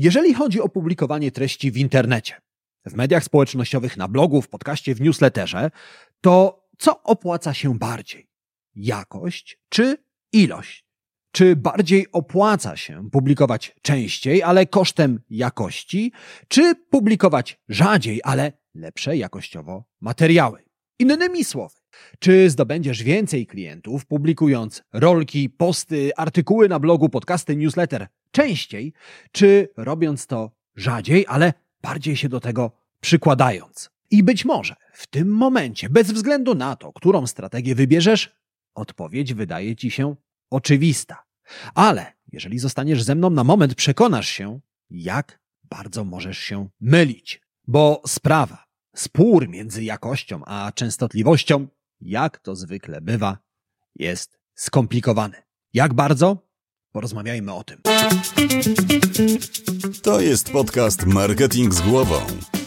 Jeżeli chodzi o publikowanie treści w internecie, w mediach społecznościowych, na blogu, w podcaście, w newsletterze, to co opłaca się bardziej? Jakość czy ilość? Czy bardziej opłaca się publikować częściej, ale kosztem jakości, czy publikować rzadziej, ale lepsze jakościowo materiały? Innymi słowy, czy zdobędziesz więcej klientów publikując rolki, posty, artykuły na blogu, podcasty, newsletter częściej, czy robiąc to rzadziej, ale bardziej się do tego przykładając? I być może w tym momencie, bez względu na to, którą strategię wybierzesz, odpowiedź wydaje ci się oczywista. Ale jeżeli zostaniesz ze mną na moment, przekonasz się, jak bardzo możesz się mylić. Bo sprawa, spór między jakością a częstotliwością, jak to zwykle bywa, jest skomplikowany. Jak bardzo? Porozmawiajmy o tym. To jest podcast Marketing z głową.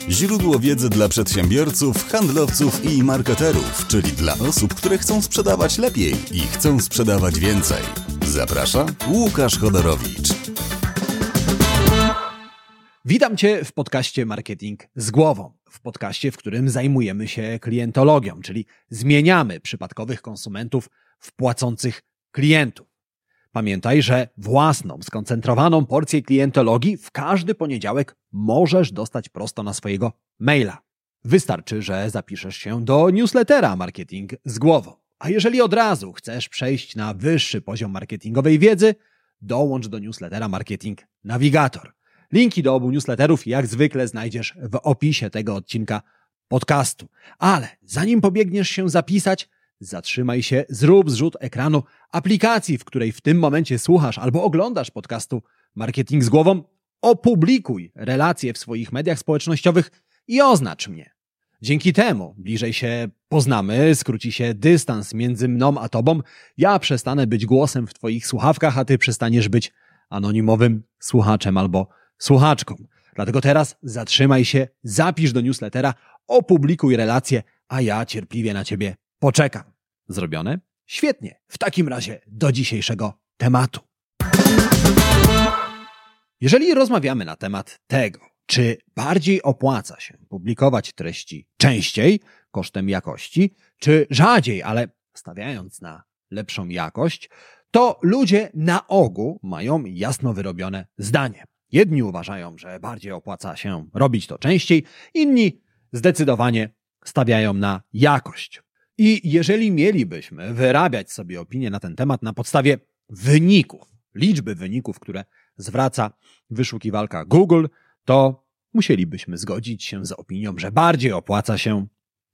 Źródło wiedzy dla przedsiębiorców, handlowców i marketerów, czyli dla osób, które chcą sprzedawać lepiej i chcą sprzedawać więcej. Zaprasza Łukasz Chodorowicz. Witam Cię w podcaście Marketing z głową. W podcaście, w którym zajmujemy się klientologią, czyli zmieniamy przypadkowych konsumentów w płacących klientów. Pamiętaj, że własną, skoncentrowaną porcję klientologii w każdy poniedziałek możesz dostać prosto na swojego maila. Wystarczy, że zapiszesz się do newslettera Marketing z głową. A jeżeli od razu chcesz przejść na wyższy poziom marketingowej wiedzy, dołącz do newslettera Marketing Navigator. Linki do obu newsletterów jak zwykle znajdziesz w opisie tego odcinka podcastu. Ale zanim pobiegniesz się zapisać, zatrzymaj się, zrób zrzut ekranu aplikacji, w której w tym momencie słuchasz albo oglądasz podcastu Marketing z głową, opublikuj relacje w swoich mediach społecznościowych i oznacz mnie. Dzięki temu bliżej się poznamy, skróci się dystans między mną a tobą. Ja przestanę być głosem w twoich słuchawkach, a ty przestaniesz być anonimowym słuchaczem albo słuchaczką. Dlatego teraz zatrzymaj się, zapisz do newslettera, opublikuj relację, a ja cierpliwie na ciebie poczekam. Zrobione? Świetnie. W takim razie do dzisiejszego tematu. Jeżeli rozmawiamy na temat tego, czy bardziej opłaca się publikować treści częściej, kosztem jakości, czy rzadziej, ale stawiając na lepszą jakość, to ludzie na ogół mają jasno wyrobione zdanie. Jedni uważają, że bardziej opłaca się robić to częściej, inni zdecydowanie stawiają na jakość. I jeżeli mielibyśmy wyrabiać sobie opinię na ten temat na podstawie wyników, liczby wyników, które zwraca wyszukiwalka Google, to musielibyśmy zgodzić się z opinią, że bardziej opłaca się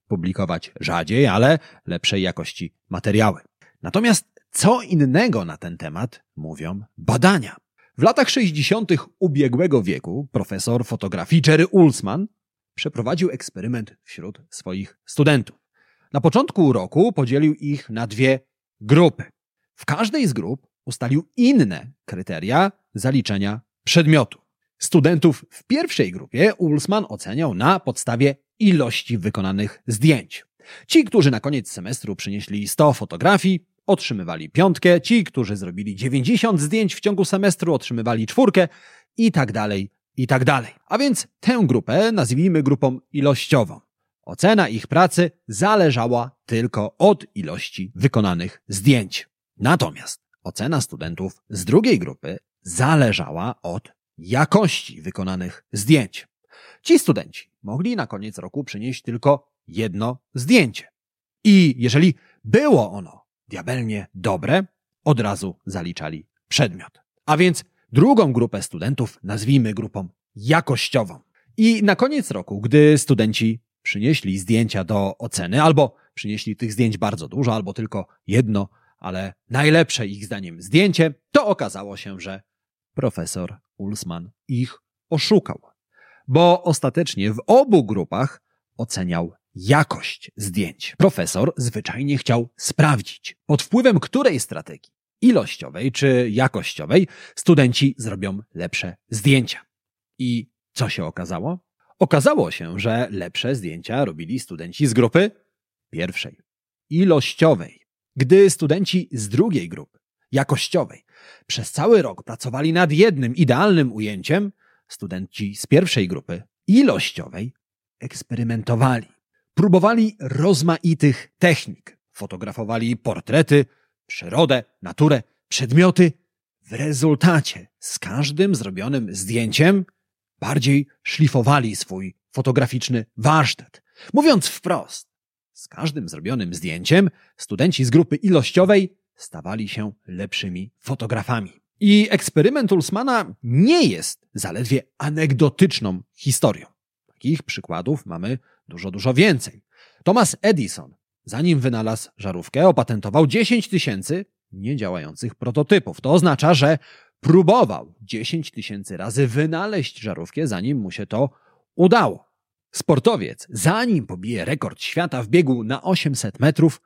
publikować rzadziej, ale lepszej jakości materiały. Natomiast co innego na ten temat mówią badania. W latach 60. ubiegłego wieku profesor fotografii Jerry Ulsman przeprowadził eksperyment wśród swoich studentów. Na początku roku podzielił ich na dwie grupy. W każdej z grup ustalił inne kryteria zaliczenia przedmiotu. Studentów w pierwszej grupie Ulsman oceniał na podstawie ilości wykonanych zdjęć. Ci, którzy na koniec semestru przynieśli 100 fotografii, otrzymywali piątkę, ci, którzy zrobili 90 zdjęć w ciągu semestru, otrzymywali czwórkę i tak dalej, i tak dalej. A więc tę grupę nazwijmy grupą ilościową. Ocena ich pracy zależała tylko od ilości wykonanych zdjęć. Natomiast ocena studentów z drugiej grupy zależała od jakości wykonanych zdjęć. Ci studenci mogli na koniec roku przynieść tylko jedno zdjęcie. I jeżeli było ono diabelnie dobre, od razu zaliczali przedmiot. A więc drugą grupę studentów nazwijmy grupą jakościową. I na koniec roku, gdy studenci przynieśli zdjęcia do oceny, albo przynieśli tych zdjęć bardzo dużo, albo tylko jedno, ale najlepsze ich zdaniem zdjęcie, to okazało się, że profesor Ulsman ich oszukał. Bo ostatecznie w obu grupach oceniał jakość zdjęć. Profesor zwyczajnie chciał sprawdzić, pod wpływem której strategii, ilościowej czy jakościowej, studenci zrobią lepsze zdjęcia. I co się okazało? Okazało się, że lepsze zdjęcia robili studenci z grupy pierwszej, ilościowej. Gdy studenci z drugiej grupy, jakościowej, przez cały rok pracowali nad jednym idealnym ujęciem, studenci z pierwszej grupy, ilościowej, eksperymentowali. Próbowali rozmaitych technik. Fotografowali portrety, przyrodę, naturę, przedmioty. W rezultacie z każdym zrobionym zdjęciem bardziej szlifowali swój fotograficzny warsztat. Mówiąc wprost, z każdym zrobionym zdjęciem studenci z grupy ilościowej stawali się lepszymi fotografami. I eksperyment Ulsmana nie jest zaledwie anegdotyczną historią. Takich przykładów mamy dużo, dużo więcej. Thomas Edison, zanim wynalazł żarówkę, opatentował 10 tysięcy niedziałających prototypów. To oznacza, że próbował 10 tysięcy razy wynaleźć żarówkę, zanim mu się to udało. Sportowiec, zanim pobije rekord świata w biegu na 800 metrów,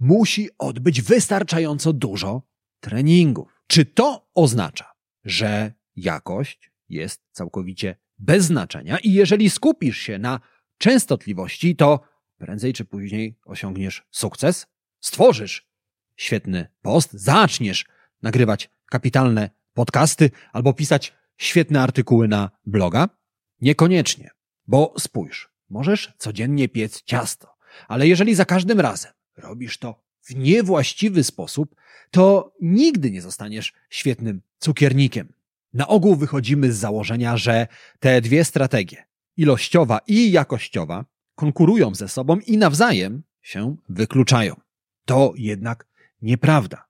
musi odbyć wystarczająco dużo treningów. Czy to oznacza, że jakość jest całkowicie bez znaczenia i jeżeli skupisz się na częstotliwości, to prędzej czy później osiągniesz sukces? Stworzysz świetny post, zaczniesz nagrywać kapitalne podcasty albo pisać świetne artykuły na bloga? Niekoniecznie, bo spójrz, możesz codziennie piec ciasto, ale jeżeli za każdym razem robisz to w niewłaściwy sposób, to nigdy nie zostaniesz świetnym cukiernikiem. Na ogół wychodzimy z założenia, że te dwie strategie, ilościowa i jakościowa, konkurują ze sobą i nawzajem się wykluczają. To jednak nieprawda.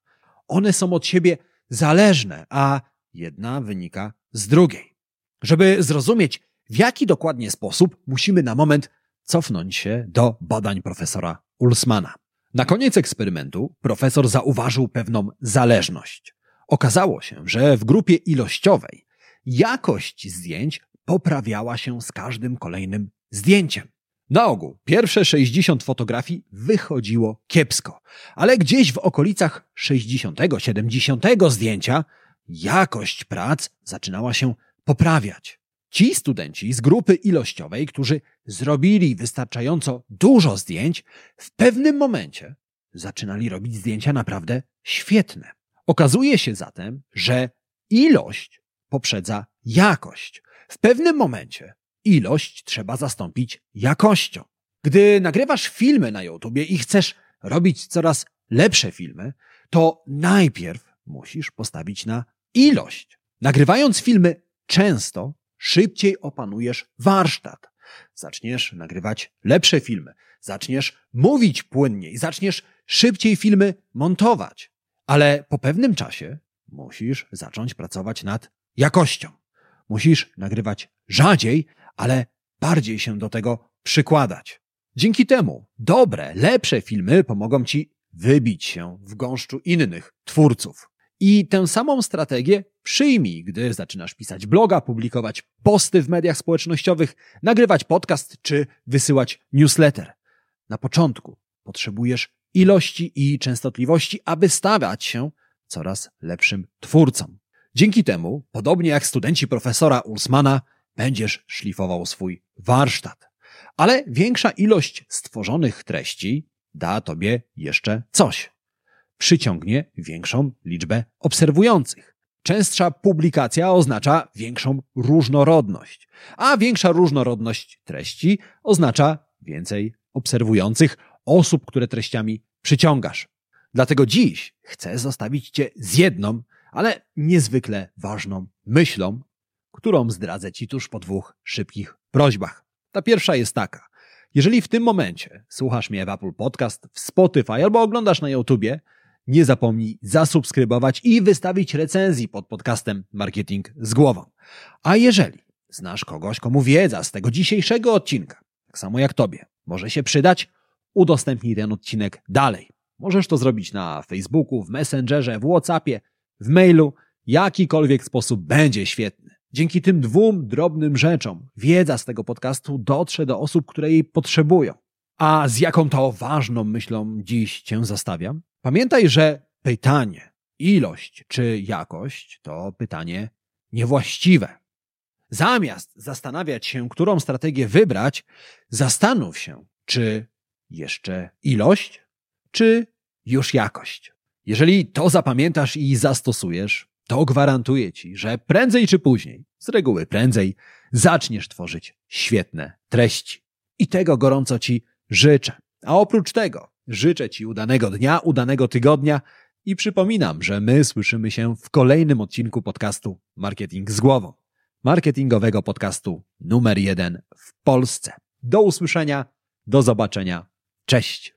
One są od siebie zależne, a jedna wynika z drugiej. Żeby zrozumieć, w jaki dokładnie sposób, musimy na moment cofnąć się do badań profesora Ulsmana. Na koniec eksperymentu profesor zauważył pewną zależność. Okazało się, że w grupie ilościowej jakość zdjęć poprawiała się z każdym kolejnym zdjęciem. Na ogół pierwsze 60 fotografii wychodziło kiepsko, ale gdzieś w okolicach 60-70 zdjęcia jakość prac zaczynała się poprawiać. Ci studenci z grupy ilościowej, którzy zrobili wystarczająco dużo zdjęć, w pewnym momencie zaczynali robić zdjęcia naprawdę świetne. Okazuje się zatem, że ilość poprzedza jakość. W pewnym momencie ilość trzeba zastąpić jakością. Gdy nagrywasz filmy na YouTube i chcesz robić coraz lepsze filmy, to najpierw musisz postawić na ilość. Nagrywając filmy często, szybciej opanujesz warsztat. Zaczniesz nagrywać lepsze filmy, zaczniesz mówić płynniej, zaczniesz szybciej filmy montować. Ale po pewnym czasie musisz zacząć pracować nad jakością. Musisz nagrywać rzadziej, ale bardziej się do tego przykładać. Dzięki temu dobre, lepsze filmy pomogą ci wybić się w gąszczu innych twórców. I tę samą strategię przyjmij, gdy zaczynasz pisać bloga, publikować posty w mediach społecznościowych, nagrywać podcast czy wysyłać newsletter. Na początku potrzebujesz ilości i częstotliwości, aby stawiać się coraz lepszym twórcą. Dzięki temu, podobnie jak studenci profesora Ulsmana, będziesz szlifował swój warsztat. Ale większa ilość stworzonych treści da tobie jeszcze coś. Przyciągnie większą liczbę obserwujących. Częstsza publikacja oznacza większą różnorodność, a większa różnorodność treści oznacza więcej obserwujących osób, które treściami przyciągasz. Dlatego dziś chcę zostawić Cię z jedną, ale niezwykle ważną myślą, którą zdradzę Ci tuż po dwóch szybkich prośbach. Ta pierwsza jest taka. Jeżeli w tym momencie słuchasz mnie w Apple Podcast, w Spotify albo oglądasz na YouTubie, nie zapomnij zasubskrybować i wystawić recenzji pod podcastem Marketing z głową. A jeżeli znasz kogoś, komu wiedza z tego dzisiejszego odcinka, tak samo jak Tobie, może się przydać, udostępnij ten odcinek dalej. Możesz to zrobić na Facebooku, w Messengerze, w WhatsAppie, w mailu. Jakikolwiek sposób będzie świetny. Dzięki tym dwóm drobnym rzeczom wiedza z tego podcastu dotrze do osób, które jej potrzebują. A z jaką to ważną myślą dziś Cię zostawiam? Pamiętaj, że pytanie, ilość czy jakość to pytanie niewłaściwe. Zamiast zastanawiać się, którą strategię wybrać, zastanów się, czy jeszcze ilość, czy już jakość. Jeżeli to zapamiętasz i zastosujesz, to gwarantuję Ci, że prędzej czy później, z reguły prędzej, zaczniesz tworzyć świetne treści. I tego gorąco Ci życzę. A oprócz tego życzę Ci udanego dnia, udanego tygodnia i przypominam, że my słyszymy się w kolejnym odcinku podcastu Marketing z głową. Marketingowego podcastu numer jeden w Polsce. Do usłyszenia, do zobaczenia. Cześć.